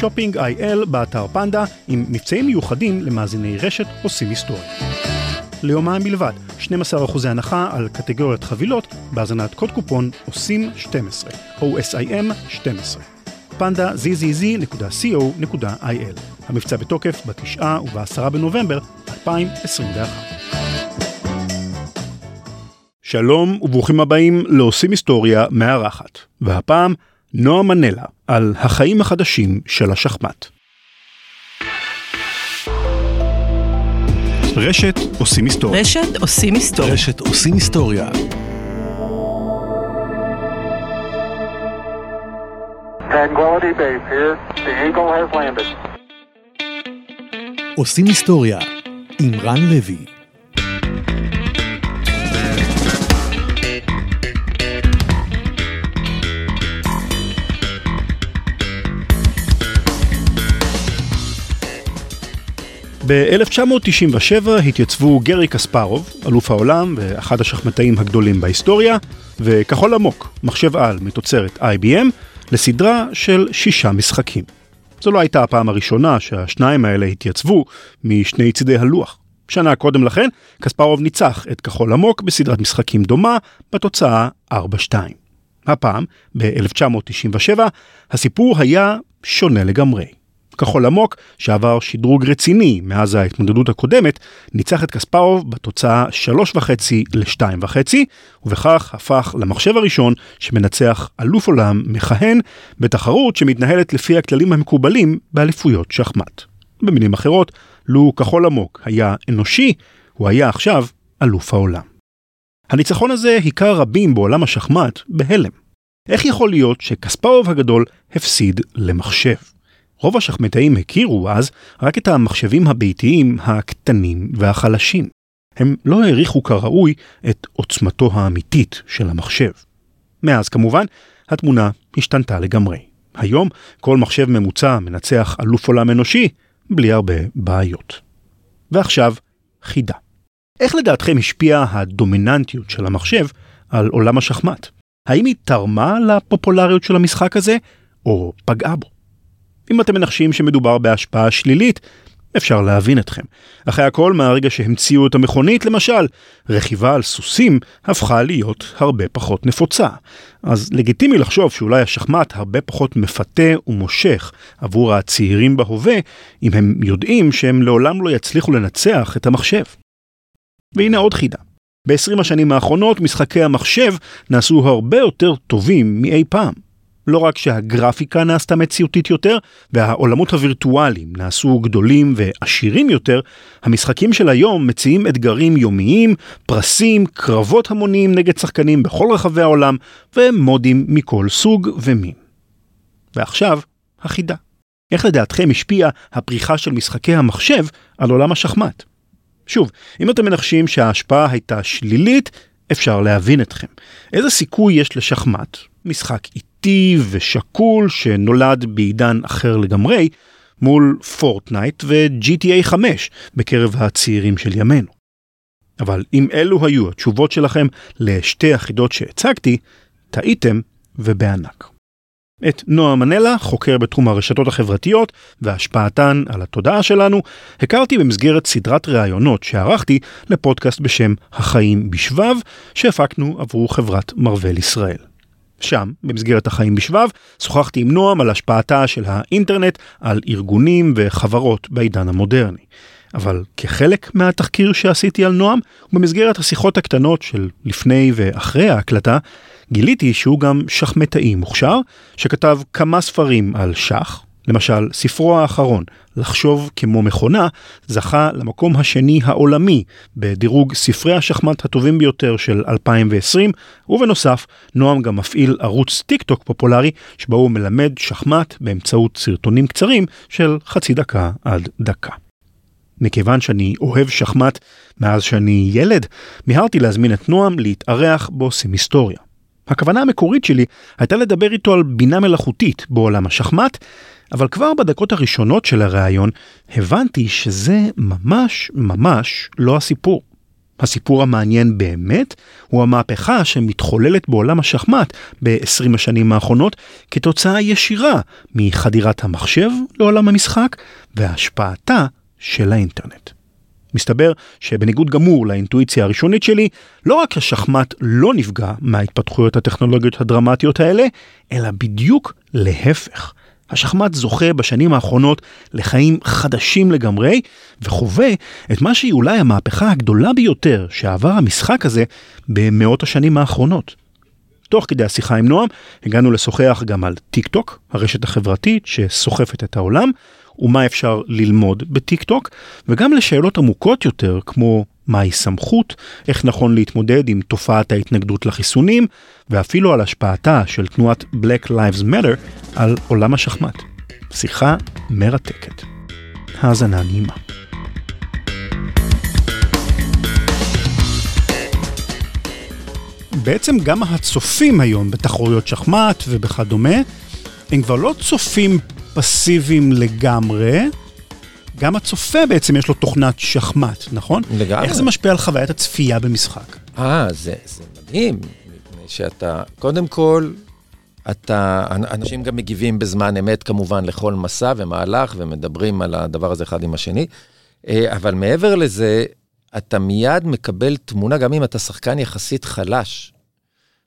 שופינג איי-אל באתר פנדה עם מבצעים מיוחדים למאזיני רשת עושים היסטוריה. ליומיים בלבד, 12% הנחה על קטגוריית חבילות בהזנת קוד קופון עושים 12, OSIM 12. פנדה zzz.co.il. המבצע בתוקף ב-9 וב-10 בנובמבר 2021. שלום וברוכים הבאים לעושים היסטוריה מארחת, והפעם נועה מנלה על החיים החדשים של השחמט. רשת עושים היסטוריה. רשת עושים היסטוריה. רשת עושים היסטוריה. Tranquility Base here. The Eagle has landed. עושים היסטוריה עם רן לוי. ב-1997 התייצבו גרי קספרוב, אלוף העולם ואחד השחמטאים הגדולים בהיסטוריה, וכחול עמוק, מחשב על מתוצרת IBM, לסדרה של שישה משחקים. זו לא הייתה הפעם הראשונה שהשניים האלה התייצבו משני צידי הלוח. שנה קודם לכן, קספרוב ניצח את כחול עמוק בסדרת משחקים דומה, בתוצאה 4-2. הפעם, ב-1997, הסיפור היה שונה לגמרי. כחול עמוק, שעבר שדרוג רציני מאז ההתמודדות הקודמת, ניצח את קספרוב בתוצאה 3.5 ל-2.5, ובכך הפך למחשב הראשון שמנצח אלוף עולם מכהן בתחרות שמתנהלת לפי הכללים המקובלים באליפויות שחמט. במילים אחרות, לו כחול עמוק היה אנושי, הוא היה עכשיו אלוף העולם. הניצחון הזה היכה רבים בעולם השחמט בהלם. איך יכול להיות שקספרוב הגדול הפסיד למחשב? רוב השחמטאים הכירו אז רק את המחשבים הביתיים הקטנים והחלשים. הם לא העריכו כראוי את עוצמתו האמיתית של המחשב. מאז כמובן, התמונה השתנתה לגמרי. היום כל מחשב ממוצע מנצח אלוף עולם אנושי בלי הרבה בעיות. ועכשיו, חידה. איך לדעתכם השפיעה הדומיננטיות של המחשב על עולם השחמט? האם היא תרמה לפופולריות של המשחק הזה, או פגעה בו? אם אתם מנחשים שמדובר בהשפעה שלילית, אפשר להבין אתכם. אחרי הכל, מהרגע שהמציאו את המכונית, למשל, רכיבה על סוסים הפכה להיות הרבה פחות נפוצה. אז לגיטימי לחשוב שאולי השחמט הרבה פחות מפתה ומושך עבור הצעירים בהווה, אם הם יודעים שהם לעולם לא יצליחו לנצח את המחשב. והנה עוד חידה. ב-20 השנים האחרונות משחקי המחשב נעשו הרבה יותר טובים מאי פעם. לא רק שהגרפיקה נעשתה מציאותית יותר, והעולמות הווירטואליים נעשו גדולים ועשירים יותר, המשחקים של היום מציעים אתגרים יומיים, פרסים, קרבות המוניים נגד שחקנים בכל רחבי העולם, ומודים מכל סוג ומין. ועכשיו, החידה. איך לדעתכם השפיעה הפריחה של משחקי המחשב על עולם השחמט? שוב, אם אתם מנחשים שההשפעה הייתה שלילית, אפשר להבין אתכם. איזה סיכוי יש לשחמט, משחק איטי ושקול שנולד בעידן אחר לגמרי, מול פורטנייט ו-GTA 5 בקרב הצעירים של ימינו. אבל אם אלו היו התשובות שלכם לשתי החידות שהצגתי, טעיתם ובענק. את נועה מנלה, חוקר בתחום הרשתות החברתיות והשפעתן על התודעה שלנו, הכרתי במסגרת סדרת ראיונות שערכתי לפודקאסט בשם החיים בשבב, שהפקנו עבור חברת מרוויל ישראל. שם, במסגרת החיים בשבב, שוחחתי עם נועם על השפעתה של האינטרנט על ארגונים וחברות בעידן המודרני. אבל כחלק מהתחקיר שעשיתי על נועם, ובמסגרת השיחות הקטנות של לפני ואחרי ההקלטה, גיליתי שהוא גם שחמטאי מוכשר, שכתב כמה ספרים על שח, למשל, ספרו האחרון, לחשוב כמו מכונה, זכה למקום השני העולמי בדירוג ספרי השחמט הטובים ביותר של 2020, ובנוסף, נועם גם מפעיל ערוץ טיק טוק פופולרי, שבו הוא מלמד שחמט באמצעות סרטונים קצרים של חצי דקה עד דקה. מכיוון שאני אוהב שחמט מאז שאני ילד, מיהרתי להזמין את נועם להתארח בעושים היסטוריה. הכוונה המקורית שלי הייתה לדבר איתו על בינה מלאכותית בעולם השחמט, אבל כבר בדקות הראשונות של הראיון הבנתי שזה ממש ממש לא הסיפור. הסיפור המעניין באמת הוא המהפכה שמתחוללת בעולם השחמט ב-20 השנים האחרונות כתוצאה ישירה מחדירת המחשב לעולם המשחק והשפעתה של האינטרנט. מסתבר שבניגוד גמור לאינטואיציה הראשונית שלי, לא רק השחמט לא נפגע מההתפתחויות הטכנולוגיות הדרמטיות האלה, אלא בדיוק להפך. השחמט זוכה בשנים האחרונות לחיים חדשים לגמרי, וחווה את מה שהיא אולי המהפכה הגדולה ביותר שעבר המשחק הזה במאות השנים האחרונות. תוך כדי השיחה עם נועם, הגענו לשוחח גם על טיק טוק, הרשת החברתית שסוחפת את העולם, ומה אפשר ללמוד בטיק טוק, וגם לשאלות עמוקות יותר כמו מהי סמכות, איך נכון להתמודד עם תופעת ההתנגדות לחיסונים, ואפילו על השפעתה של תנועת Black Lives Matter על עולם השחמט. שיחה מרתקת. האזנה נעימה. בעצם גם הצופים היום בתחרויות שחמט ובכדומה, הם כבר לא צופים פסיביים לגמרי, גם הצופה בעצם יש לו תוכנת שחמט, נכון? לגמרי. איך זה משפיע על חוויית הצפייה במשחק? אה, זה, זה מדהים, מפני שאתה, קודם כל, אתה, אנשים גם מגיבים בזמן אמת כמובן לכל מסע ומהלך ומדברים על הדבר הזה אחד עם השני, אה, אבל מעבר לזה, אתה מיד מקבל תמונה, גם אם אתה שחקן יחסית חלש,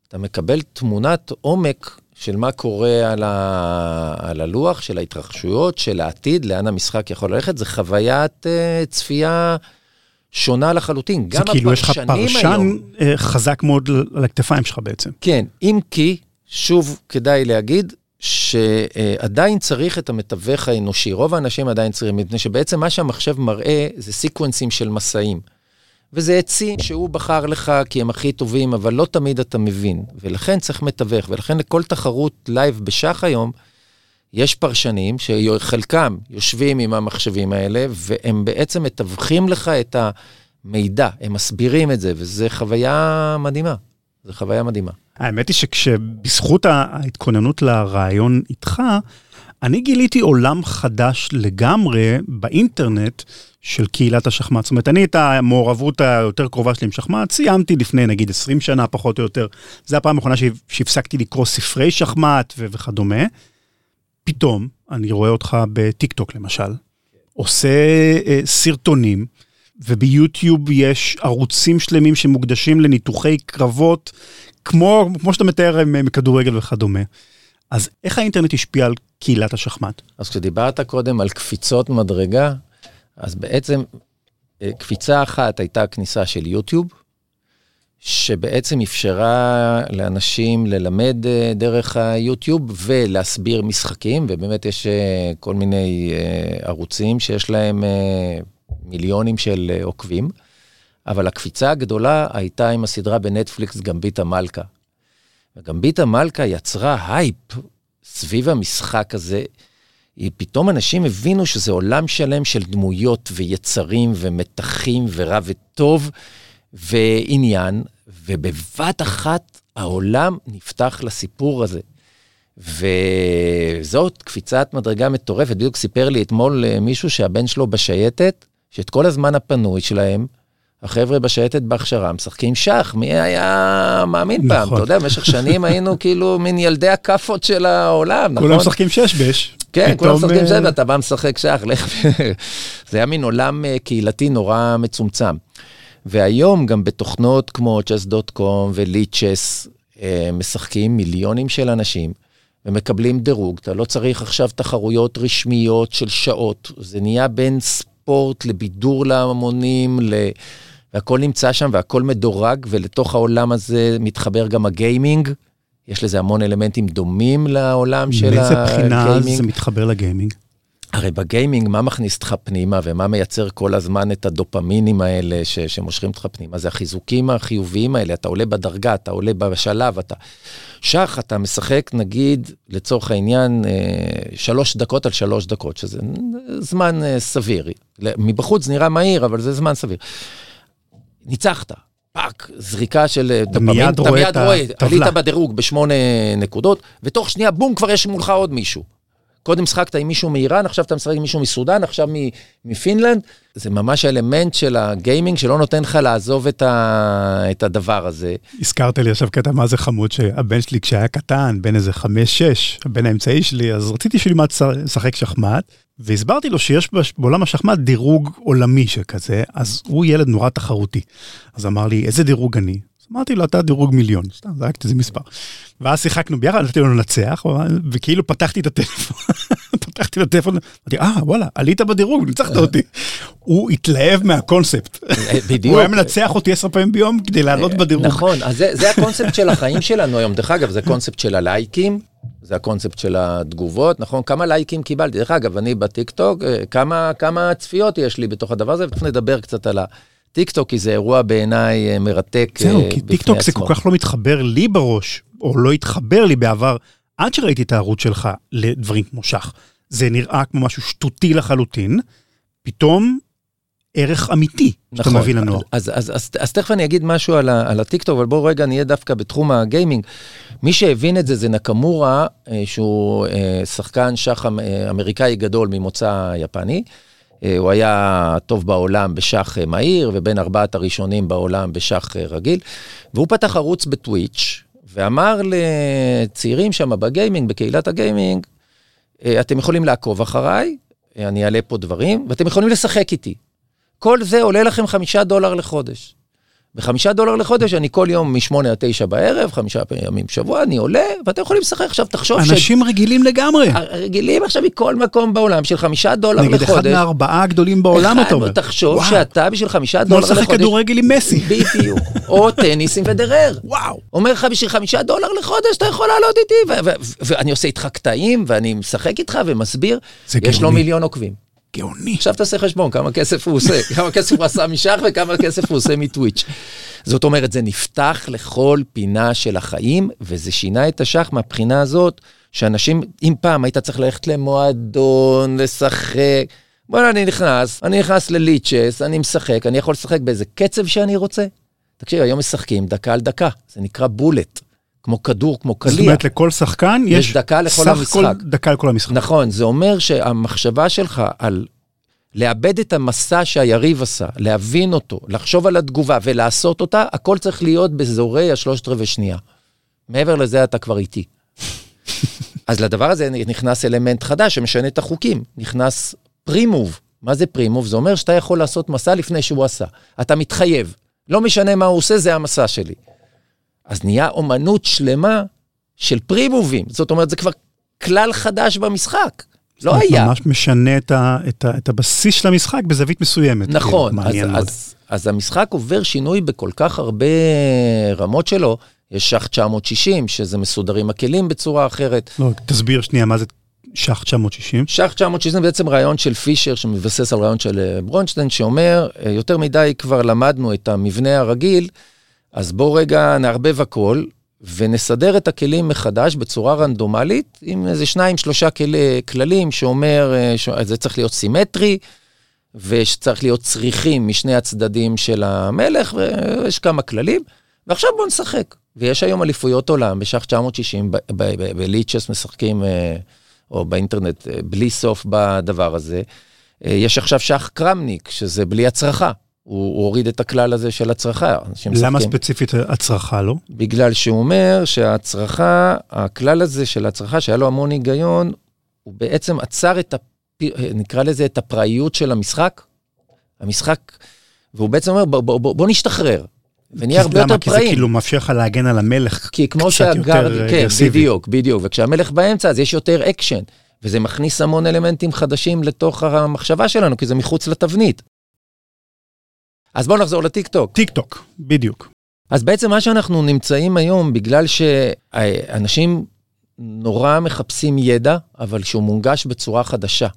אתה מקבל תמונת עומק של מה קורה על, ה... על הלוח, של ההתרחשויות, של העתיד, לאן המשחק יכול ללכת, זה חוויית uh, צפייה שונה לחלוטין. זה כאילו יש לך פרשן היום, אה, חזק מאוד על הכתפיים שלך בעצם. כן, אם כי, שוב, כדאי להגיד, שעדיין צריך את המתווך האנושי. רוב האנשים עדיין צריכים, מפני שבעצם מה שהמחשב מראה זה סיקוונסים של מסעים. וזה עצים שהוא בחר לך כי הם הכי טובים, אבל לא תמיד אתה מבין. ולכן צריך מתווך, ולכן לכל תחרות live בשח היום, יש פרשנים שחלקם יושבים עם המחשבים האלה, והם בעצם מתווכים לך את המידע, הם מסבירים את זה, וזו חוויה מדהימה. זו חוויה מדהימה. האמת היא שכשבזכות ההתכוננות לרעיון איתך, אני גיליתי עולם חדש לגמרי באינטרנט של קהילת השחמט. זאת אומרת, אני את המעורבות היותר קרובה שלי עם שחמט סיימתי לפני נגיד 20 שנה פחות או יותר. זו הפעם האחרונה שהפסקתי לקרוא ספרי שחמט וכדומה. פתאום אני רואה אותך בטיק טוק למשל, עושה אה, סרטונים, וביוטיוב יש ערוצים שלמים שמוקדשים לניתוחי קרבות, כמו, כמו שאתה מתאר מכדורגל וכדומה. אז איך האינטרנט השפיע על קהילת השחמט? אז כשדיברת קודם על קפיצות מדרגה, אז בעצם אה, קפיצה אחת הייתה כניסה של יוטיוב, שבעצם אפשרה לאנשים ללמד אה, דרך היוטיוב ולהסביר משחקים, ובאמת יש אה, כל מיני ערוצים שיש להם מיליונים של עוקבים. אבל הקפיצה הגדולה הייתה עם הסדרה בנטפליקס גמבית המלכה. וגמבית המלכה יצרה הייפ סביב המשחק הזה. פתאום אנשים הבינו שזה עולם שלם של דמויות ויצרים ומתחים ורע וטוב ועניין, ובבת אחת העולם נפתח לסיפור הזה. וזאת קפיצת מדרגה מטורפת. בדיוק סיפר לי אתמול אה, מישהו שהבן שלו בשייטת, שאת כל הזמן הפנוי שלהם, החבר'ה בשייטת בהכשרה משחקים שח, מי היה מאמין נכון. פעם? אתה יודע, במשך שנים היינו כאילו מין ילדי הכאפות של העולם, נכון? כולם משחקים שש בש. כן, כולם משחקים שש, ואתה בא משחק שח. זה היה מין עולם אה, קהילתי נורא מצומצם. והיום גם בתוכנות כמו chess.com וליצ'ס, אה, משחקים מיליונים של אנשים. ומקבלים דירוג, אתה לא צריך עכשיו תחרויות רשמיות של שעות, זה נהיה בין ספורט לבידור להמונים, ל... והכל נמצא שם והכל מדורג, ולתוך העולם הזה מתחבר גם הגיימינג. יש לזה המון אלמנטים דומים לעולם של הגיימינג. מאיזה בחינה זה מתחבר לגיימינג? הרי בגיימינג, מה מכניס אותך פנימה ומה מייצר כל הזמן את הדופמינים האלה ש, שמושכים אותך פנימה? זה החיזוקים החיוביים האלה, אתה עולה בדרגה, אתה עולה בשלב, אתה... שח, אתה משחק, נגיד, לצורך העניין, אה, שלוש דקות על שלוש דקות, שזה זמן אה, סביר. מבחוץ זה נראה מהיר, אבל זה זמן סביר. ניצחת, פאק, זריקה של דופמין, אתה מיד רואה. עלית בדירוג בשמונה נקודות, ותוך שנייה, בום, כבר יש מולך עוד מישהו. קודם שחקת עם מישהו מאיראן, עכשיו אתה משחק עם מישהו מסודאן, עכשיו מפינלנד. זה ממש האלמנט של הגיימינג שלא נותן לך לעזוב את, ה- את הדבר הזה. הזכרת לי עכשיו קטע מה זה חמוד שהבן שלי כשהיה קטן, בן איזה חמש-שש, הבן האמצעי שלי, אז רציתי שילמד לשחק שחמט, והסברתי לו שיש בעולם השחמט דירוג עולמי שכזה, אז הוא ילד נורא תחרותי. אז אמר לי, איזה דירוג אני? אמרתי לו, אתה דירוג מיליון, סתם, זרקתי איזה מספר. ואז שיחקנו ביחד, נתתי לו לנצח, וכאילו פתחתי את הטלפון, פתחתי את הטלפון, אמרתי, אה, וואלה, עלית בדירוג, ניצחת אותי. הוא התלהב מהקונספט. בדיוק. הוא היה מנצח אותי עשר פעמים ביום כדי לעלות בדירוג. נכון, אז זה, זה הקונספט של החיים שלנו היום. דרך אגב, זה הקונספט של הלייקים, זה הקונספט של התגובות, נכון? כמה לייקים קיבלתי? דרך אגב, אני בטיקטוק, אה, כמה, כמה צפיות יש לי בתוך הדבר הזה, ותכף נדבר קצת על הטיקטוק, כי זה אירוע בעיניי אה, מרתק זהו, אה, כי בפני טיקטוק זה. כל כך לא מתחבר לי בראש, או לא התחבר לי בעבר, עד שראיתי את הערוץ שלך לדברים כמו שח. זה נראה כמו משהו שטותי לחלוטין, פתאום ערך אמיתי שאתה נכון, מביא לנוער. אז, אז, אז, אז תכף אני אגיד משהו על, ה, על הטיקטוק, אבל בואו רגע נהיה דווקא בתחום הגיימינג. מי שהבין את זה זה נקמורה, אה, שהוא שחקן שח אמ- אמריקאי גדול ממוצא יפני. אה, הוא היה טוב בעולם בשח אה, מהיר, ובין ארבעת הראשונים בעולם בשח אה, רגיל. והוא פתח ערוץ בטוויץ', ואמר לצעירים שם בגיימינג, בקהילת הגיימינג, אתם יכולים לעקוב אחריי, אני אעלה פה דברים, ואתם יכולים לשחק איתי. כל זה עולה לכם חמישה דולר לחודש. בחמישה דולר לחודש אני כל יום משמונה עד תשע בערב, חמישה ימים בשבוע, אני עולה, ואתם יכולים לשחק. עכשיו תחשוב ש... אנשים רגילים לגמרי. רגילים עכשיו מכל מקום בעולם של חמישה דולר נגיד אחד לחודש. מהארבעה הגדולים בעולם, אחד, אתה אומר. תחשוב וואו, שאתה בשביל חמישה כמו דולר לחודש... לשחק כדורגל עם מסי. בדיוק. או טניס עם פדרר. וואו. אומר לך, בשביל חמישה דולר לחודש אתה יכול לעלות איתי, ואני עושה איתך קטעים, ואני משחק איתך ומסביר. יש לו גאוני. מיליון עוקבים. גאוני. עכשיו תעשה חשבון כמה כסף הוא עושה, כמה כסף הוא עשה משח וכמה כסף הוא עושה מטוויץ'. זאת אומרת, זה נפתח לכל פינה של החיים, וזה שינה את השח מהבחינה הזאת, שאנשים, אם פעם היית צריך ללכת למועדון, לשחק, בוא'נה, אני נכנס, אני נכנס לליצ'ס, אני משחק, אני יכול לשחק באיזה קצב שאני רוצה. תקשיב, היום משחקים דקה על דקה, זה נקרא בולט, כמו כדור, כמו זאת קליע. אומרת, לכל שחקן יש יש דקה לכל סך המשחק. כל דקה לכל המשחק. נכון, זה אומר שהמחשבה שלך על לאבד את המסע שהיריב עשה, להבין אותו, לחשוב על התגובה ולעשות אותה, הכל צריך להיות באזורי השלושת רבעי שנייה. מעבר לזה אתה כבר איתי. אז לדבר הזה נכנס אלמנט חדש שמשנה את החוקים, נכנס פרימוב. מה זה פרימוב? זה אומר שאתה יכול לעשות מסע לפני שהוא עשה. אתה מתחייב. לא משנה מה הוא עושה, זה המסע שלי. אז נהיה אומנות שלמה של פרימובים. זאת אומרת, זה כבר כלל חדש במשחק. לא היה. ממש משנה את ה- את ה- את הבסיס של המשחק בזווית מסוימת. נכון, כאילו, אז, מאוד. אז, אז המשחק עובר שינוי בכל כך הרבה רמות שלו. יש שח 960, שזה מסודרים הכלים בצורה אחרת. לא, תסביר שנייה מה זה שח 960. שח 960 זה בעצם רעיון של פישר שמבסס על רעיון של ברונשטיין, שאומר, אה, יותר מדי כבר למדנו את המבנה הרגיל, אז בואו רגע נערבב הכל, ונסדר את הכלים מחדש בצורה רנדומלית, עם איזה שניים, שלושה כל, כללים שאומר, אה, שזה צריך להיות סימטרי, ושצריך להיות צריכים משני הצדדים של המלך, ויש כמה כללים, ועכשיו בואו נשחק. ויש היום אליפויות עולם בשח 960, ב- ב- ב- בליצ'ס משחקים, אה, או באינטרנט, אה, בלי סוף בדבר הזה. יש עכשיו שח קרמניק, שזה בלי הצרחה. הוא, הוא הוריד את הכלל הזה של הצרחה. אנשים למה משחקים. ספציפית הצרחה לא? בגלל שהוא אומר שההצרחה, הכלל הזה של ההצרחה, שהיה לו המון היגיון, הוא בעצם עצר את, הפ... נקרא לזה, את הפראיות של המשחק. המשחק, והוא בעצם אומר, בוא, בוא, בוא, בוא נשתחרר, ונהיה הרבה למה? יותר כי זה. כאילו מאפשר לך להגן על המלך כי כמו שה guard, יותר כן, אגרסיבי. בדיוק, בדיוק. וכשהמלך באמצע, אז יש יותר אקשן, וזה מכניס המון אלמנטים חדשים לתוך המחשבה שלנו, כי זה מחוץ לתבנית. אז בואו נחזור לטיק-טוק. טיק טוק, בדיוק. אז בעצם מה שאנחנו נמצאים היום, בגלל שאנשים נורא מחפשים ידע, אבל שהוא מונגש בצורה חדשה.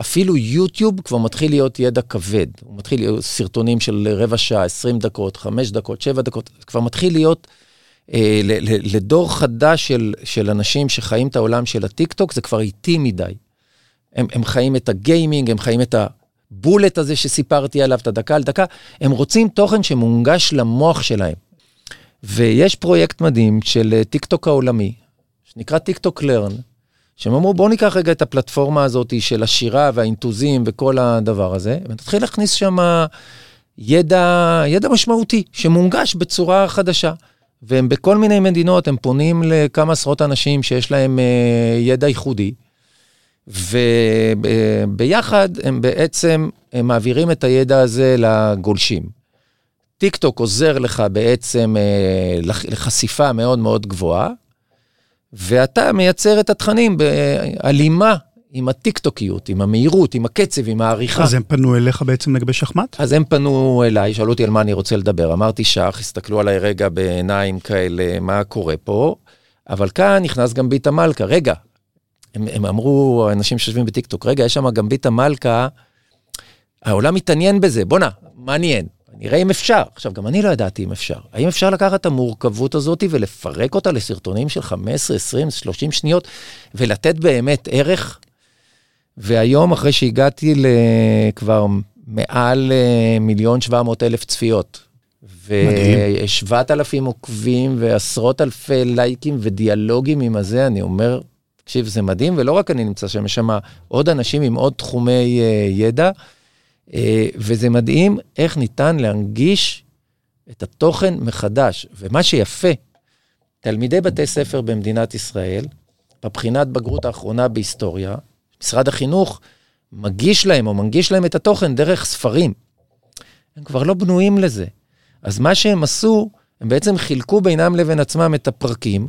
אפילו יוטיוב כבר מתחיל להיות ידע כבד. הוא מתחיל להיות סרטונים של רבע שעה, 20 דקות, 5 דקות, 7 דקות, כבר מתחיל להיות אה, ל- ל- לדור חדש של, של אנשים שחיים את העולם של הטיקטוק, זה כבר איטי מדי. הם, הם חיים את הגיימינג, הם חיים את ה bullet הזה שסיפרתי עליו, את הדקה על דקה, הם רוצים תוכן שמונגש למוח שלהם. ויש פרויקט מדהים של אה, טיקטוק העולמי, שנקרא טיקטוק Learn, שהם אמרו, בואו ניקח רגע את הפלטפורמה הזאת של השירה והאינטוזים וכל הדבר הזה, ונתחיל להכניס שם ידע, ידע משמעותי, שמונגש בצורה חדשה. והם בכל מיני מדינות, הם פונים לכמה עשרות אנשים שיש להם אה, ידע ייחודי, וביחד הם בעצם הם מעבירים את הידע הזה לגולשים. טיק טוק עוזר לך בעצם אה, לחשיפה מאוד מאוד גבוהה, ואתה מייצר את התכנים בהלימה עם הטיקטוקיות, עם המהירות, עם הקצב, עם העריכה. אז הם פנו אליך בעצם לגבי שחמט? אז הם פנו אליי, שאלו אותי על מה אני רוצה לדבר. אמרתי שח, הסתכלו עליי רגע בעיניים כאלה, מה קורה פה, אבל כאן נכנס גם ביטה מלכה. רגע, הם, הם אמרו, האנשים שיושבים בטיקטוק, רגע, יש שם גם ביטה מלכה, העולם מתעניין בזה, בואנה, מעניין. נראה אם אפשר. עכשיו, גם אני לא ידעתי אם אפשר. האם אפשר לקחת את המורכבות הזאת ולפרק אותה לסרטונים של 15, 20, 30 שניות, ולתת באמת ערך? והיום, אחרי שהגעתי לכבר מעל אה, מיליון 700 אלף צפיות, ושבעת אלפים עוקבים ועשרות אלפי לייקים ודיאלוגים עם הזה, אני אומר, תקשיב, זה מדהים, ולא רק אני נמצא שם, יש שם עוד אנשים עם עוד תחומי uh, ידע, uh, וזה מדהים איך ניתן להנגיש את התוכן מחדש. ומה שיפה, תלמידי בתי ספר במדינת ישראל, בבחינת בגרות האחרונה בהיסטוריה, משרד החינוך מגיש להם או מנגיש להם את התוכן דרך ספרים. הם כבר לא בנויים לזה. אז מה שהם עשו, הם בעצם חילקו בינם לבין עצמם את הפרקים.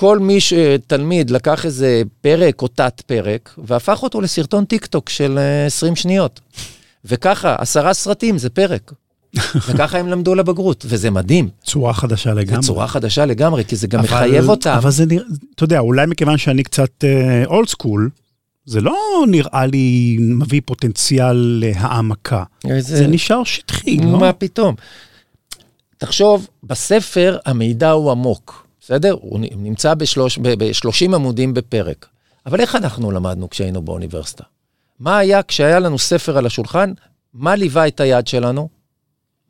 כל מי שתלמיד לקח איזה פרק או תת-פרק, והפך אותו לסרטון טיק טוק של 20 אה, שניות. וככה, עשרה סרטים זה פרק. וככה הם למדו לבגרות, וזה מדהים. צורה חדשה לגמרי. צורה חדשה לגמרי, כי זה גם אבל, מחייב אותם. אבל זה נראה, אתה יודע, אולי מכיוון שאני קצת old uh, school, זה לא נראה לי מביא פוטנציאל להעמקה. זה, זה נשאר שטחי, לא? מה פתאום? תחשוב, בספר המידע הוא עמוק, בסדר? הוא נמצא בשלוש, ב-30 עמודים בפרק. אבל איך אנחנו למדנו כשהיינו באוניברסיטה? מה היה כשהיה לנו ספר על השולחן? מה ליווה את היד שלנו?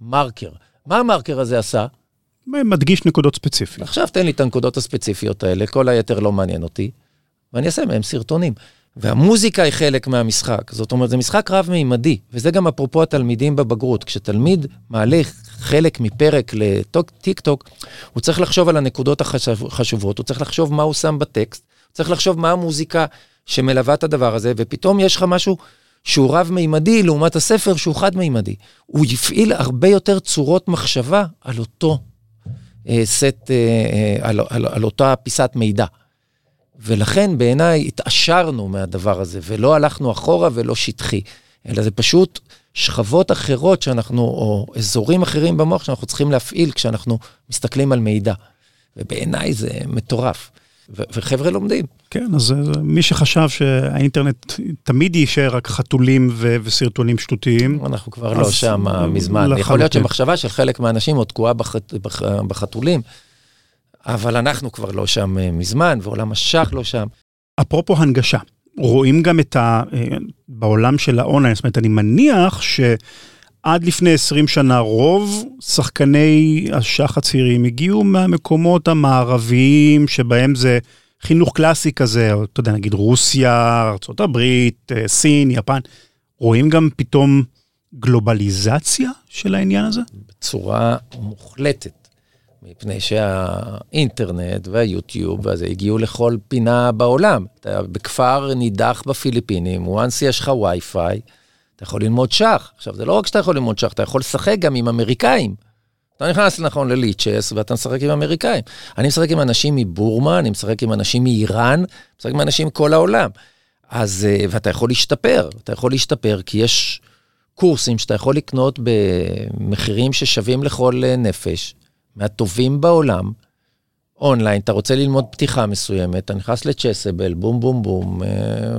מרקר. מה המרקר הזה עשה? מדגיש נקודות ספציפיות. עכשיו תן לי את הנקודות הספציפיות האלה, כל היתר לא מעניין אותי, ואני אעשה מהם סרטונים. והמוזיקה היא חלק מהמשחק. זאת אומרת, זה משחק רב-מימדי, וזה גם אפרופו התלמידים בבגרות. כשתלמיד מעלה חלק מפרק לטיק טוק, הוא צריך לחשוב על הנקודות החשובות, הוא צריך לחשוב מה הוא שם בטקסט, הוא צריך לחשוב מה המוזיקה שמלווה את הדבר הזה, ופתאום יש לך משהו שהוא רב-מימדי לעומת הספר שהוא חד-מימדי. הוא יפעיל הרבה יותר צורות מחשבה על אותו אה, סט, אה, אה, על, על, על אותה פיסת מידע. ולכן בעיניי התעשרנו מהדבר הזה, ולא הלכנו אחורה ולא שטחי, אלא זה פשוט שכבות אחרות שאנחנו, או אזורים אחרים במוח שאנחנו צריכים להפעיל כשאנחנו מסתכלים על מידע. ובעיניי זה מטורף. ו- וחבר'ה לומדים. כן, אז מי שחשב שהאינטרנט תמיד יישאר רק חתולים ו- וסרטונים שטותיים. אנחנו כבר לא שם מזמן. לחלוטין. יכול להיות שמחשבה של חלק מהאנשים עוד תקועה בחת- בח- בחתולים. אבל אנחנו כבר לא שם אה, מזמן, ועולם השח לא שם. אפרופו הנגשה, רואים גם את ה... אה, בעולם של האונליין, זאת אומרת, אני מניח שעד לפני 20 שנה רוב שחקני השח הצעירים הגיעו מהמקומות המערביים, שבהם זה חינוך קלאסי כזה, או אתה יודע, נגיד רוסיה, ארה"ב, אה, סין, יפן. רואים גם פתאום גלובליזציה של העניין הזה? בצורה מוחלטת. מפני שהאינטרנט והיוטיוב וזה הגיעו לכל פינה בעולם. אתה בכפר נידח בפיליפינים, once יש לך וי-פיי, אתה יכול ללמוד שח. עכשיו, זה לא רק שאתה יכול ללמוד שח, אתה יכול לשחק גם עם אמריקאים. אתה נכנס נכון לליצ'ס ואתה משחק עם אמריקאים. אני משחק עם אנשים מבורמה, אני משחק עם אנשים מאיראן, משחק עם אנשים מכל העולם. אז, אה, ואתה יכול להשתפר, אתה יכול להשתפר כי יש קורסים שאתה יכול לקנות במחירים ששווים לכל אה, נפש. מהטובים בעולם, אונליין, אתה רוצה ללמוד פתיחה מסוימת, אתה נכנס לצ'סבל, בום בום בום, אה,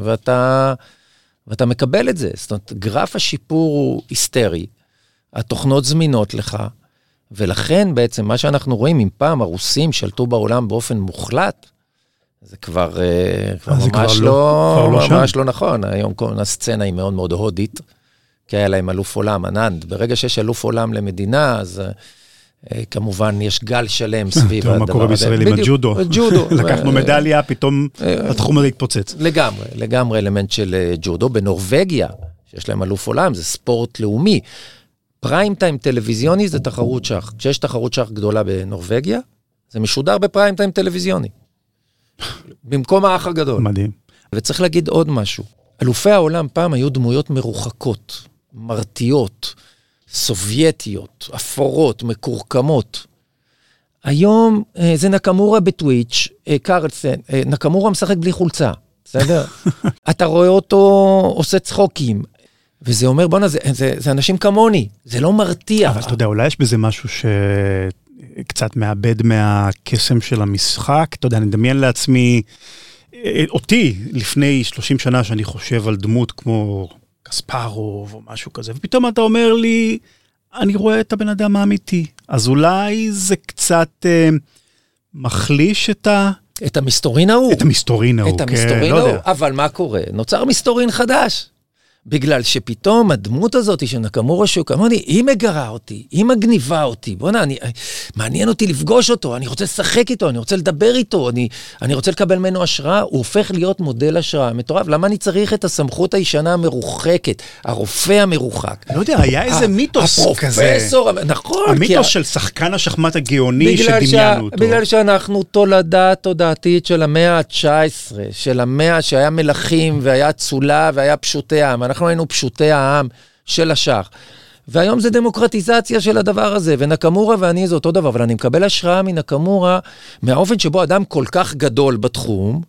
ואתה, ואתה מקבל את זה. זאת אומרת, גרף השיפור הוא היסטרי, התוכנות זמינות לך, ולכן בעצם מה שאנחנו רואים, אם פעם הרוסים שלטו בעולם באופן מוחלט, זה כבר, אה, כבר ממש כבר לא, לא, כבר לא ממש לא נכון. היום כל הסצנה היא מאוד מאוד הודית, כי היה להם אלוף עולם, אננד. ברגע שיש אלוף עולם למדינה, אז... אה, כמובן, יש גל שלם סביב הדבר מה קורה בישראל עם הג'ודו. ג'ודו. לקחנו אה, מדליה, פתאום אה, התחום הזה התפוצץ. לגמרי, לגמרי אלמנט של אה, ג'ודו. בנורבגיה, שיש להם אלוף עולם, זה ספורט לאומי. פריים טיים טלוויזיוני זה תחרות שח. כשיש תחרות שח גדולה בנורבגיה, זה משודר בפריים טיים טלוויזיוני. במקום האח הגדול. מדהים. וצריך להגיד עוד משהו. אלופי העולם פעם היו דמויות מרוחקות, מרתיעות, סובייטיות, אפורות, מקורקמות. היום אה, זה נקמורה בטוויץ', אה, קרלסן, אה, נקמורה משחק בלי חולצה, בסדר? אתה רואה אותו עושה צחוקים. וזה אומר, בואנה, זה, זה, זה אנשים כמוני, זה לא מרתיע. אבל אתה יודע, אולי יש בזה משהו שקצת מאבד מהקסם של המשחק. אתה יודע, אני מדמיין לעצמי, אותי, לפני 30 שנה, שאני חושב על דמות כמו קספרוב או משהו כזה, ופתאום אתה אומר לי, אני רואה את הבן אדם האמיתי. אז אולי זה קצת אה, מחליש את, ה, את המסתורין ההוא. את המסתורין ההוא, כן, לא. יודע. אבל מה קורה? נוצר מסתורין חדש. בגלל שפתאום הדמות הזאת של נקמורה שוק, אמרתי, היא מגרה אותי, היא מגניבה אותי, בוא'נה, מעניין אותי לפגוש אותו, אני רוצה לשחק איתו, אני רוצה לדבר איתו, אני, אני רוצה לקבל ממנו השראה, הוא הופך להיות מודל השראה מטורף. למה אני צריך את הסמכות הישנה המרוחקת, הרופא המרוחק? לא יודע, היה איזה מיתוס כזה. הפרופסור, נכון. כי המיתוס של שחקן השחמט הגאוני שדמיינו אותו. בגלל שאנחנו תולדה תודעתית של המאה ה-19, של המאה שהיה מלכים והיה אצולה והיה פשוטי העם. אנחנו היינו פשוטי העם של השח. והיום זה דמוקרטיזציה של הדבר הזה, ונקמורה ואני זה אותו דבר, אבל אני מקבל השראה מנקמורה, מהאופן שבו אדם כל כך גדול בתחום,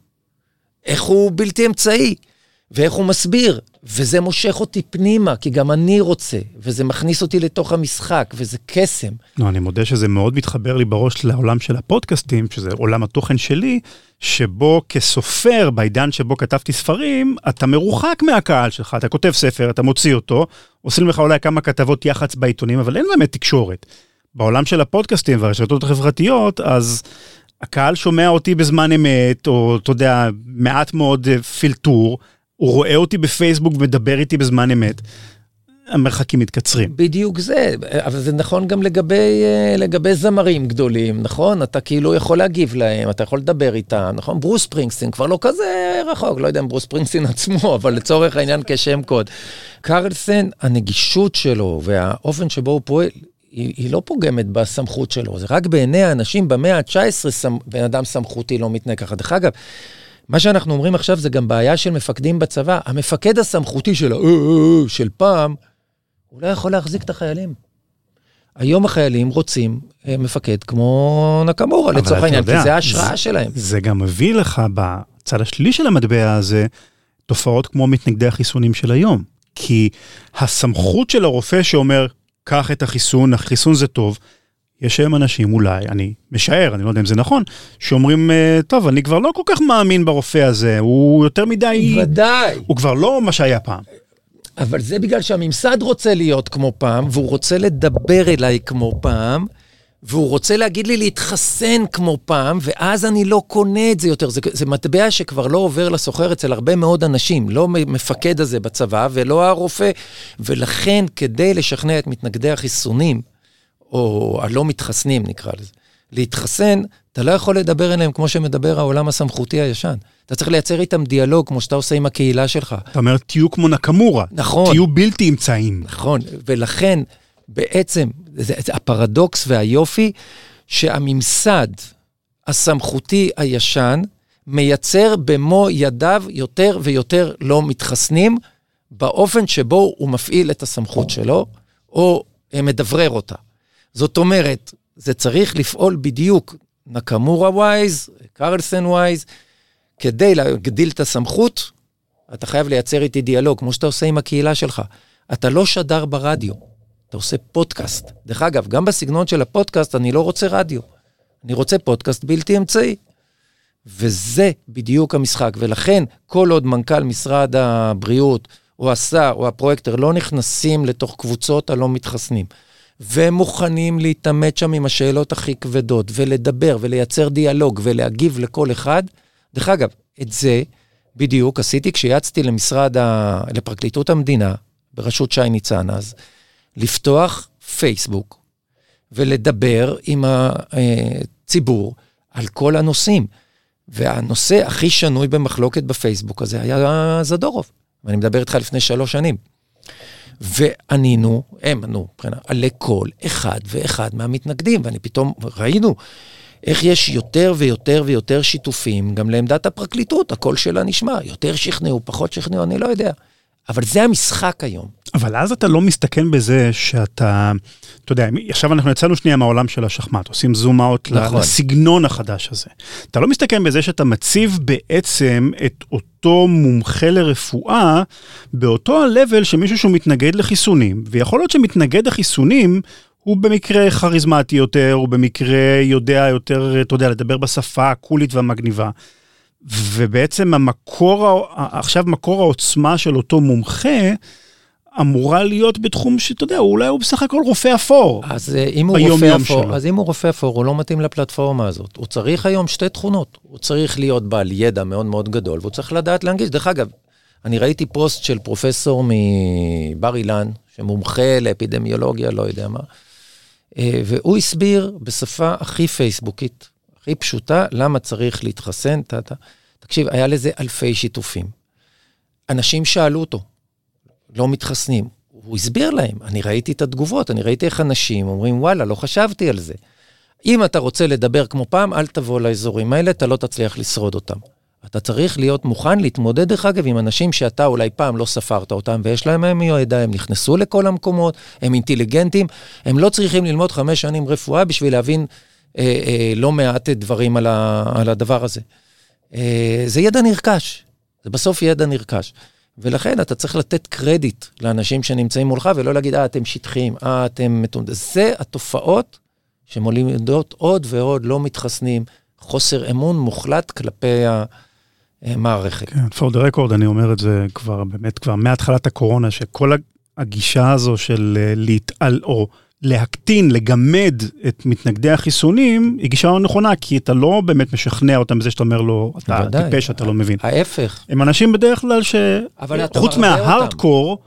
איך הוא בלתי אמצעי, ואיך הוא מסביר, וזה מושך אותי פנימה, כי גם אני רוצה, וזה מכניס אותי לתוך המשחק, וזה קסם. לא, אני מודה שזה מאוד מתחבר לי בראש לעולם של הפודקאסטים, שזה עולם התוכן שלי, שבו כסופר, בעידן שבו כתבתי ספרים, אתה מרוחק מהקהל שלך, אתה כותב ספר, אתה מוציא אותו, עושים לך אולי כמה כתבות יח"צ בעיתונים, אבל אין באמת תקשורת. בעולם של הפודקאסטים והרשתות החברתיות, אז הקהל שומע אותי בזמן אמת, או אתה יודע, מעט מאוד אה, פילטור, הוא רואה אותי בפייסבוק ומדבר איתי בזמן אמת. המרחקים מתקצרים. בדיוק זה, אבל זה נכון גם לגבי, אה, לגבי זמרים גדולים, נכון? אתה כאילו יכול להגיב להם, אתה יכול לדבר איתם, נכון? ברוס פרינגסטין כבר לא כזה רחוק, לא יודע אם ברוס פרינגסטין עצמו, אבל לצורך העניין כשם קוד. קרלסן, הנגישות שלו והאופן שבו הוא פועל, היא, היא לא פוגמת בסמכות שלו, זה רק בעיני האנשים במאה ה-19 סמ... בן אדם סמכותי לא מתנהג ככה. דרך אגב, מה שאנחנו אומרים עכשיו זה גם בעיה של מפקדים בצבא. המפקד הסמכותי של, אה, אה, אה, של פעם, הוא לא יכול להחזיק את החיילים. היום החיילים רוצים מפקד כמו נקמורה, לצורך העניין, כי זה ההשראה שלהם. זה גם מביא לך בצד השלילי של המטבע הזה, תופעות כמו מתנגדי החיסונים של היום. כי הסמכות של הרופא שאומר, קח את החיסון, החיסון זה טוב, יש היום אנשים, אולי, אני משער, אני לא יודע אם זה נכון, שאומרים, "אה, טוב, אני כבר לא כל כך מאמין ברופא הזה, הוא יותר מדי, ודאי. הוא כבר לא מה שהיה פעם. אבל זה בגלל שהממסד רוצה להיות כמו פעם, והוא רוצה לדבר אליי כמו פעם, והוא רוצה להגיד לי להתחסן כמו פעם, ואז אני לא קונה את זה יותר. זה, זה מטבע שכבר לא עובר לסוחר אצל הרבה מאוד אנשים, לא מפקד הזה בצבא ולא הרופא. ולכן, כדי לשכנע את מתנגדי החיסונים, או הלא מתחסנים נקרא לזה, להתחסן, אתה לא יכול לדבר אליהם כמו שמדבר העולם הסמכותי הישן. אתה צריך לייצר איתם דיאלוג, כמו שאתה עושה עם הקהילה שלך. אתה אומר, תהיו כמו נקמורה, נכון. תהיו בלתי אמצעיים. נכון, ולכן בעצם זה, זה הפרדוקס והיופי שהממסד הסמכותי הישן מייצר במו ידיו יותר ויותר לא מתחסנים באופן שבו הוא מפעיל את הסמכות שלו, או מדברר אותה. זאת אומרת, זה צריך לפעול בדיוק נקמורה ווייז, קרלסן ווייז, כדי להגדיל את הסמכות, אתה חייב לייצר איתי דיאלוג, כמו שאתה עושה עם הקהילה שלך. אתה לא שדר ברדיו, אתה עושה פודקאסט. דרך אגב, גם בסגנון של הפודקאסט אני לא רוצה רדיו. אני רוצה פודקאסט בלתי אמצעי. וזה בדיוק המשחק. ולכן, כל עוד מנכ"ל משרד הבריאות, או השר, או הפרויקטור, לא נכנסים לתוך קבוצות הלא מתחסנים, והם מוכנים להתעמת שם עם השאלות הכי כבדות, ולדבר, ולייצר דיאלוג, ולהגיב לכל אחד, דרך אגב, את זה בדיוק עשיתי כשיצאתי למשרד, ה... לפרקליטות המדינה, בראשות שי ניצן אז, לפתוח פייסבוק ולדבר עם הציבור על כל הנושאים. והנושא הכי שנוי במחלוקת בפייסבוק הזה היה זדורוב. ואני מדבר איתך לפני שלוש שנים. וענינו, הם ענו, לכל אחד ואחד מהמתנגדים, ואני פתאום, ראינו איך יש יותר ויותר ויותר שיתופים גם לעמדת הפרקליטות, הקול שלה נשמע, יותר שכנעו, פחות שכנעו, אני לא יודע. אבל זה המשחק היום. אבל אז אתה לא מסתכן בזה שאתה, אתה יודע, עכשיו אנחנו יצאנו שנייה מהעולם של השחמט, עושים זום אאוט נכון. לסגנון החדש הזה. אתה לא מסתכן בזה שאתה מציב בעצם את אותו מומחה לרפואה באותו ה-level שמישהו שהוא מתנגד לחיסונים, ויכול להיות שמתנגד לחיסונים הוא במקרה כריזמטי יותר, הוא במקרה יודע יותר, אתה יודע, לדבר בשפה הקולית והמגניבה. ובעצם המקור, עכשיו מקור העוצמה של אותו מומחה, אמורה להיות בתחום שאתה יודע, אולי הוא בסך הכל רופא אפור. אז אה, אם הוא רופא אפור, שלו. אז אם הוא רופא אפור, הוא לא מתאים לפלטפורמה הזאת. הוא צריך היום שתי תכונות. הוא צריך להיות בעל ידע מאוד מאוד גדול, והוא צריך לדעת להנגיש. דרך אגב, אני ראיתי פוסט של פרופסור מבר אילן, שמומחה לאפידמיולוגיה, לא יודע מה, אה, והוא הסביר בשפה הכי פייסבוקית, הכי פשוטה, למה צריך להתחסן, טה-טה. תקשיב, היה לזה אלפי שיתופים. אנשים שאלו אותו, לא מתחסנים. הוא הסביר להם, אני ראיתי את התגובות, אני ראיתי איך אנשים אומרים, וואלה, לא חשבתי על זה. אם אתה רוצה לדבר כמו פעם, אל תבוא לאזורים האלה, אתה לא תצליח לשרוד אותם. אתה צריך להיות מוכן להתמודד, דרך אגב, עם אנשים שאתה אולי פעם לא ספרת אותם, ויש להם הם יועדה, הם נכנסו לכל המקומות, הם אינטליגנטים, הם לא צריכים ללמוד חמש שנים רפואה בשביל להבין אה, אה, לא מעט דברים על, ה, על הדבר הזה. אה, זה ידע נרכש, זה בסוף ידע נרכש. ולכן אתה צריך לתת קרדיט לאנשים שנמצאים מולך, ולא להגיד, אה, אתם שטחיים, אה, אתם מתונדים. זה התופעות שמולידות עוד ועוד לא מתחסנים, חוסר אמון מוחלט כלפי המערכת. כן, for the record, אני אומר את זה כבר, באמת, כבר מהתחלת הקורונה, שכל הגישה הזו של אה, להתעל, או להקטין, לגמד את מתנגדי החיסונים, היא גישה לא נכונה, כי אתה לא באמת משכנע אותם בזה שאתה אומר לו, אתה טיפש, אתה לא מבין. ההפך. הם אנשים בדרך כלל ש... חוץ מההארדקור,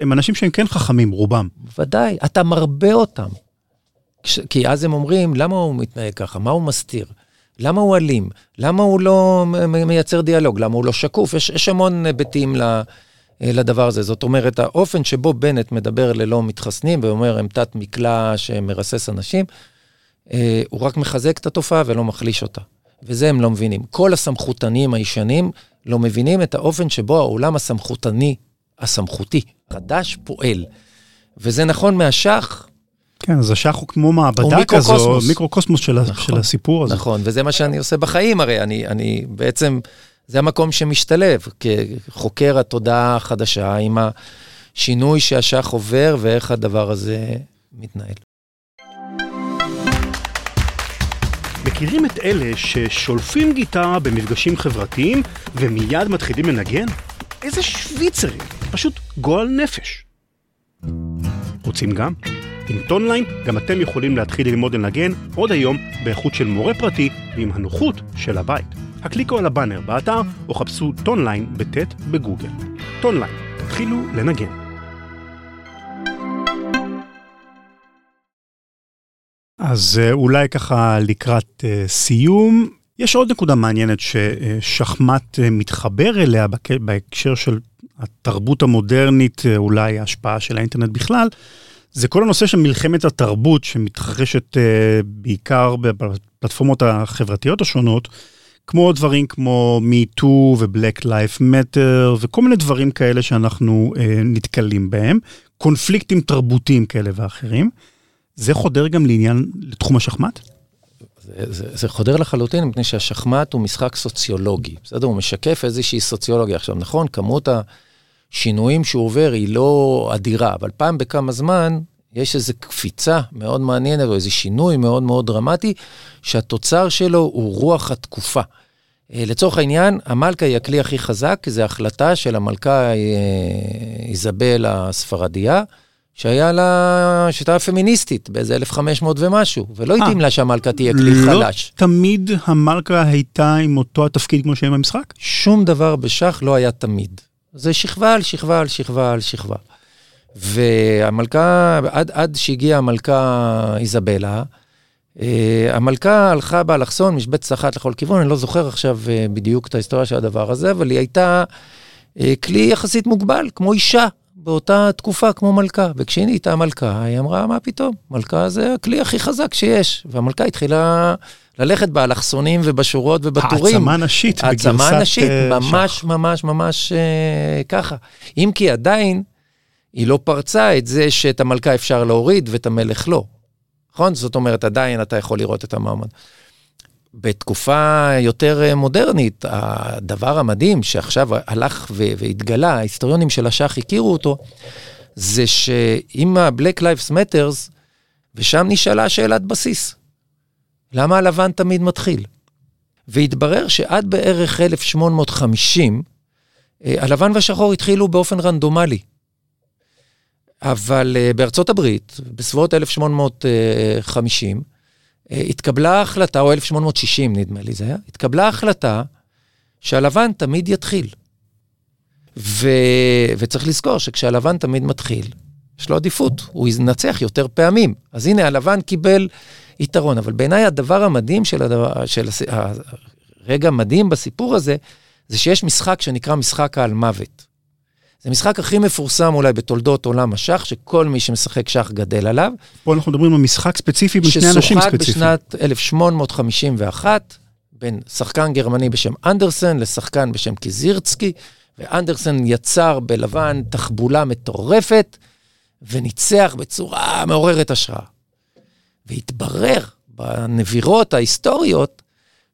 הם אנשים שהם כן חכמים, רובם. ודאי, אתה מרבה אותם. כי אז הם אומרים, למה הוא מתנהג ככה? מה הוא מסתיר? למה הוא אלים? למה הוא לא מייצר דיאלוג? למה הוא לא שקוף? יש, יש המון היבטים ל... אה, לדבר הזה. זאת אומרת, האופן שבו בנט מדבר ללא מתחסנים ואומר, הם תת מקלע שמרסס אנשים, אה, הוא רק מחזק את התופעה ולא מחליש אותה. וזה הם לא מבינים. כל הסמכותנים הישנים לא מבינים את האופן שבו העולם הסמכותני, הסמכותי, חדש, פועל. וזה נכון מהשח. כן, אז השח הוא כמו מעבדה כזו, מיקרו-קוסמוס של, נכון, של הסיפור הזה. נכון, וזה מה שאני עושה בחיים, הרי אני, אני בעצם זה המקום שמשתלב כחוקר התודעה החדשה עם השינוי שהשח עובר ואיך הדבר הזה מתנהל. מכירים את אלה ששולפים גיטרה במפגשים חברתיים ומיד מתחילים לנגן? איזה שוויצרים, פשוט גועל נפש. רוצים גם? עם טונליין גם אתם יכולים להתחיל ללמוד לנגן עוד היום באיכות של מורה פרטי ועם הנוחות של הבית. הקליקו על הבאנר באתר או חפשו טונליין בטט בגוגל. טונליין, תתחילו לנגן. אז אה, אולי ככה לקראת uh, סיום, יש עוד נקודה מעניינת ששחמט uh, מתחבר אליה בהקשר של התרבות המודרנית, אולי ההשפעה של האינטרנט בכלל, זה כל הנושא של מלחמת התרבות שמתרחשת uh, בעיקר בפלטפורמות החברתיות השונות. כמו דברים כמו MeToo ו-Black Life Matter וכל מיני דברים כאלה שאנחנו אה, נתקלים בהם, קונפליקטים תרבותיים כאלה ואחרים. זה חודר גם לעניין, לתחום השחמט? זה, זה, זה חודר לחלוטין, מפני שהשחמט הוא משחק סוציולוגי, בסדר? הוא משקף איזושהי סוציולוגיה. עכשיו, נכון, כמות השינויים שהוא עובר היא לא אדירה, אבל פעם בכמה זמן יש איזו קפיצה מאוד מעניינת, או איזה שינוי מאוד מאוד דרמטי, שהתוצר שלו הוא רוח התקופה. אה, לצורך העניין, המלכה היא הכלי הכי חזק, כי זו החלטה של המלכה אה, איזבל הספרדיה, שהיה לה, שהייתה פמיניסטית באיזה 1500 ומשהו, ולא אה, התאים לה שהמלכה תהיה כלי לא חלש. לא תמיד המלכה הייתה עם אותו התפקיד כמו שהם במשחק? שום דבר בשח לא היה תמיד. זה שכבה על שכבה על שכבה על שכבה. והמלכה, עד, עד שהגיעה המלכה איזבלה, אה, המלכה הלכה באלכסון, משבצת אחת לכל כיוון, אני לא זוכר עכשיו אה, בדיוק את ההיסטוריה של הדבר הזה, אבל היא הייתה אה, כלי יחסית מוגבל, כמו אישה, באותה תקופה, כמו מלכה. וכשהיא נהייתה מלכה, היא אמרה, מה פתאום? מלכה זה הכלי הכי חזק שיש. והמלכה התחילה ללכת באלכסונים ובשורות ובטורים. העצמה נשית העצמה נשית, אה, ממש. ממש, ממש אה, ככה. אם כי עדיין, היא לא פרצה את זה שאת המלכה אפשר להוריד ואת המלך לא. נכון? זאת אומרת, עדיין אתה יכול לראות את המעמד. בתקופה יותר אה, מודרנית, הדבר המדהים שעכשיו הלך והתגלה, ההיסטוריונים של השח הכירו אותו, זה שעם ה-Black Lives Matters, ושם נשאלה שאלת בסיס. למה הלבן תמיד מתחיל? והתברר שעד בערך 1850, אה, הלבן והשחור התחילו באופן רנדומלי. אבל אה, בארצות הברית, בסביבות 1850, אה, התקבלה החלטה, או 1860 נדמה לי זה היה, התקבלה החלטה שהלבן תמיד יתחיל. ו... וצריך לזכור שכשהלבן תמיד מתחיל, יש לו עדיפות, הוא ינצח יותר פעמים. אז הנה, הלבן קיבל יתרון. אבל בעיניי הדבר המדהים של, הדבר, של הס... הרגע המדהים בסיפור הזה, זה שיש משחק שנקרא משחק העל מוות. זה המשחק הכי מפורסם אולי בתולדות עולם השח, שכל מי שמשחק שח גדל עליו. פה אנחנו מדברים על משחק ספציפי בין שני אנשים ששוחק ספציפיים. בשנת 1851 בין שחקן גרמני בשם אנדרסן לשחקן בשם קיזירצקי, ואנדרסן יצר בלבן תחבולה מטורפת, וניצח בצורה מעוררת השראה. והתברר בנבירות ההיסטוריות,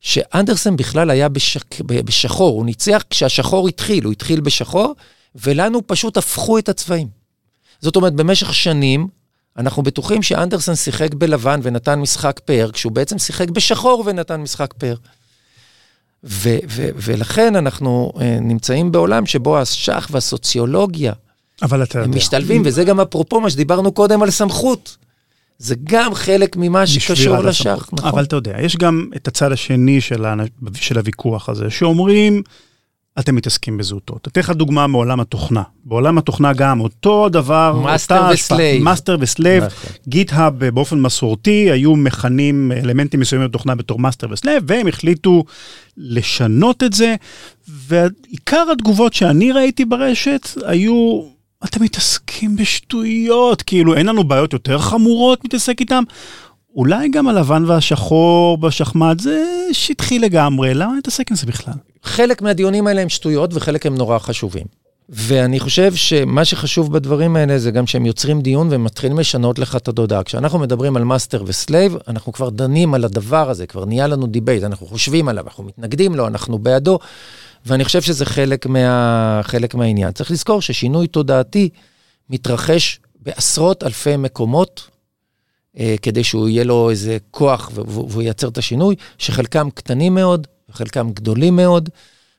שאנדרסן בכלל היה בשק... בשחור, הוא ניצח כשהשחור התחיל, הוא התחיל בשחור, ולנו פשוט הפכו את הצבעים. זאת אומרת, במשך שנים, אנחנו בטוחים שאנדרסן שיחק בלבן ונתן משחק פאר, כשהוא בעצם שיחק בשחור ונתן משחק פאר. ו- ו- ולכן אנחנו uh, נמצאים בעולם שבו השח והסוציולוגיה אבל אתה יודע. הם משתלבים, וזה גם אפרופו מה שדיברנו קודם על סמכות. זה גם חלק ממה שקשור לשח. נכון. אבל אתה יודע, יש גם את הצד השני של, האנ... של הוויכוח הזה, שאומרים, אתם מתעסקים בזוטות. אתן לך דוגמה מעולם התוכנה. בעולם התוכנה גם אותו דבר, master ו slave. master ו slave. GitHub באופן מסורתי היו מכנים אלמנטים מסוימים בתוכנה בתור master ו slave, והם החליטו לשנות את זה, ועיקר התגובות שאני ראיתי ברשת היו, אתם מתעסקים בשטויות, כאילו אין לנו בעיות יותר חמורות להתעסק איתם. אולי גם הלבן והשחור בשחמט זה שטחי לגמרי, למה להתעסק עם זה בכלל? חלק מהדיונים האלה הם שטויות וחלק הם נורא חשובים. ואני חושב שמה שחשוב בדברים האלה זה גם שהם יוצרים דיון והם מתחילים לשנות לך את התודעה. כשאנחנו מדברים על master ו slave, אנחנו כבר דנים על הדבר הזה, כבר נהיה לנו debate, אנחנו חושבים עליו, אנחנו מתנגדים לו, אנחנו בעדו, ואני חושב שזה חלק, מה, חלק מהעניין. צריך לזכור ששינוי תודעתי מתרחש בעשרות אלפי מקומות, אה, כדי שהוא יהיה לו איזה כוח והוא ייצר את השינוי, שחלקם קטנים מאוד וחלקם גדולים מאוד.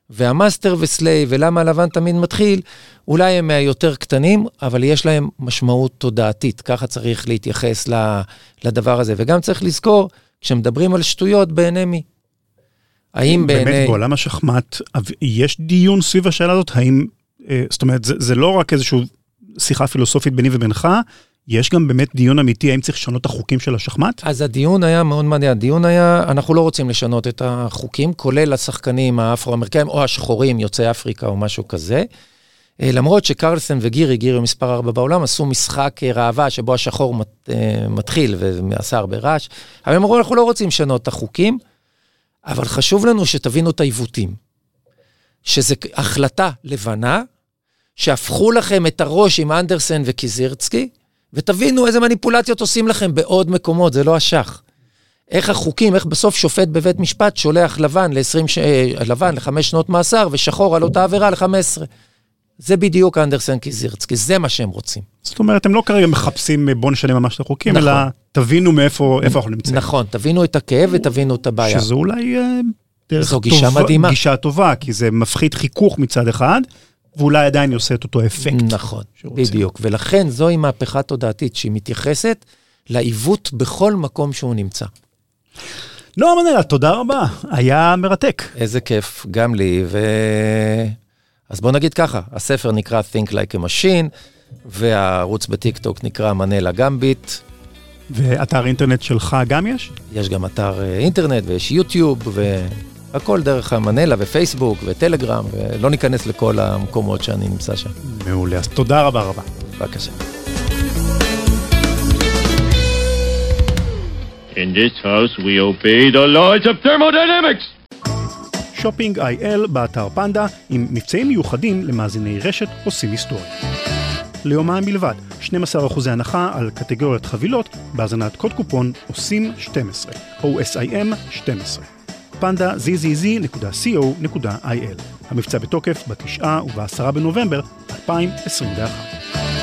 וה master ו slave, ולמה הלבן תמיד מתחיל, אולי הם מהיותר קטנים, אבל יש להם משמעות תודעתית. ככה צריך להתייחס לדבר הזה. וגם צריך לזכור, כשמדברים על שטויות, בעיני מי? האם בעיני... באמת בעולם השחמט, יש דיון סביב השאלה הזאת, האם, אה, זאת אומרת, זה, זה לא רק איזושהי שיחה פילוסופית ביני ובינך, יש גם באמת דיון אמיתי, האם צריך לשנות את החוקים של השחמט? אז הדיון היה מאוד מעניין. הדיון היה, אנחנו לא רוצים לשנות את החוקים, כולל השחקנים האפרו-אמריקאים או השחורים, יוצאי אפריקה או משהו כזה. אה, למרות שקרלסן וגירי, גירי מספר 4 בעולם, עשו משחק אה, ראווה שבו השחור מת, מתחיל ועשה הרבה רעש. אבל הם אמרו, אנחנו לא רוצים לשנות את החוקים, אבל חשוב לנו שתבינו את העיוותים. שזו החלטה לבנה, שהפכו לכם את הראש עם אנדרסן וקיזירצקי, ותבינו איזה מניפולציות עושים לכם בעוד מקומות, זה לא אשח. איך החוקים, איך בסוף שופט בבית משפט שולח לבן ל-20, ש... לבן לחמש שנות מאסר ושחור על אותה עבירה ל-15. זה בדיוק אנדרסן קיזירצקי, זה מה שהם רוצים. זאת אומרת, הם לא כרגע מחפשים אה, בוא נשנה ממש את החוקים, נכון. אלא תבינו מאיפה איפה אנחנו נמצאים. נכון, תבינו את הכאב ותבינו את הבעיה. שזו אולי אה, דרך זו גישה טובה, מדהימה. גישה טובה, כי זה מפחית חיכוך מצד אחד, ואולי עדיין עושה את אותו אפקט. נכון, שרוצים. בדיוק. ולכן זוהי מהפכה תודעתית שהיא מתייחסת לעיוות בכל מקום שהוא נמצא. נועה מנלה, תודה רבה, היה מרתק. איזה כיף, גם לי, ו... אז בוא נגיד ככה, הספר נקרא Think Like a Machine, והערוץ בטיקטוק נקרא מנלה גמביט. ואתר אינטרנט שלך גם יש? יש גם אתר אה, אינטרנט ויש יוטיוב והכל דרך המנלה ופייסבוק וטלגרם, ולא ניכנס לכל המקומות שאני נמצא שם. מעולה, אז תודה רבה רבה. בבקשה. In this house, we obey the laws of thermodynamics. שופינג איי-אל באתר פנדה עם מבצעים מיוחדים למאזיני רשת עושים היסטוריה. ליומיים בלבד, 12% הנחה על קטגוריית חבילות בהזנת קוד קופון עושים 12, OSIM 12. פנדה zzz.co.il. המבצע בתוקף ב-9 וב-10 בנובמבר 2021.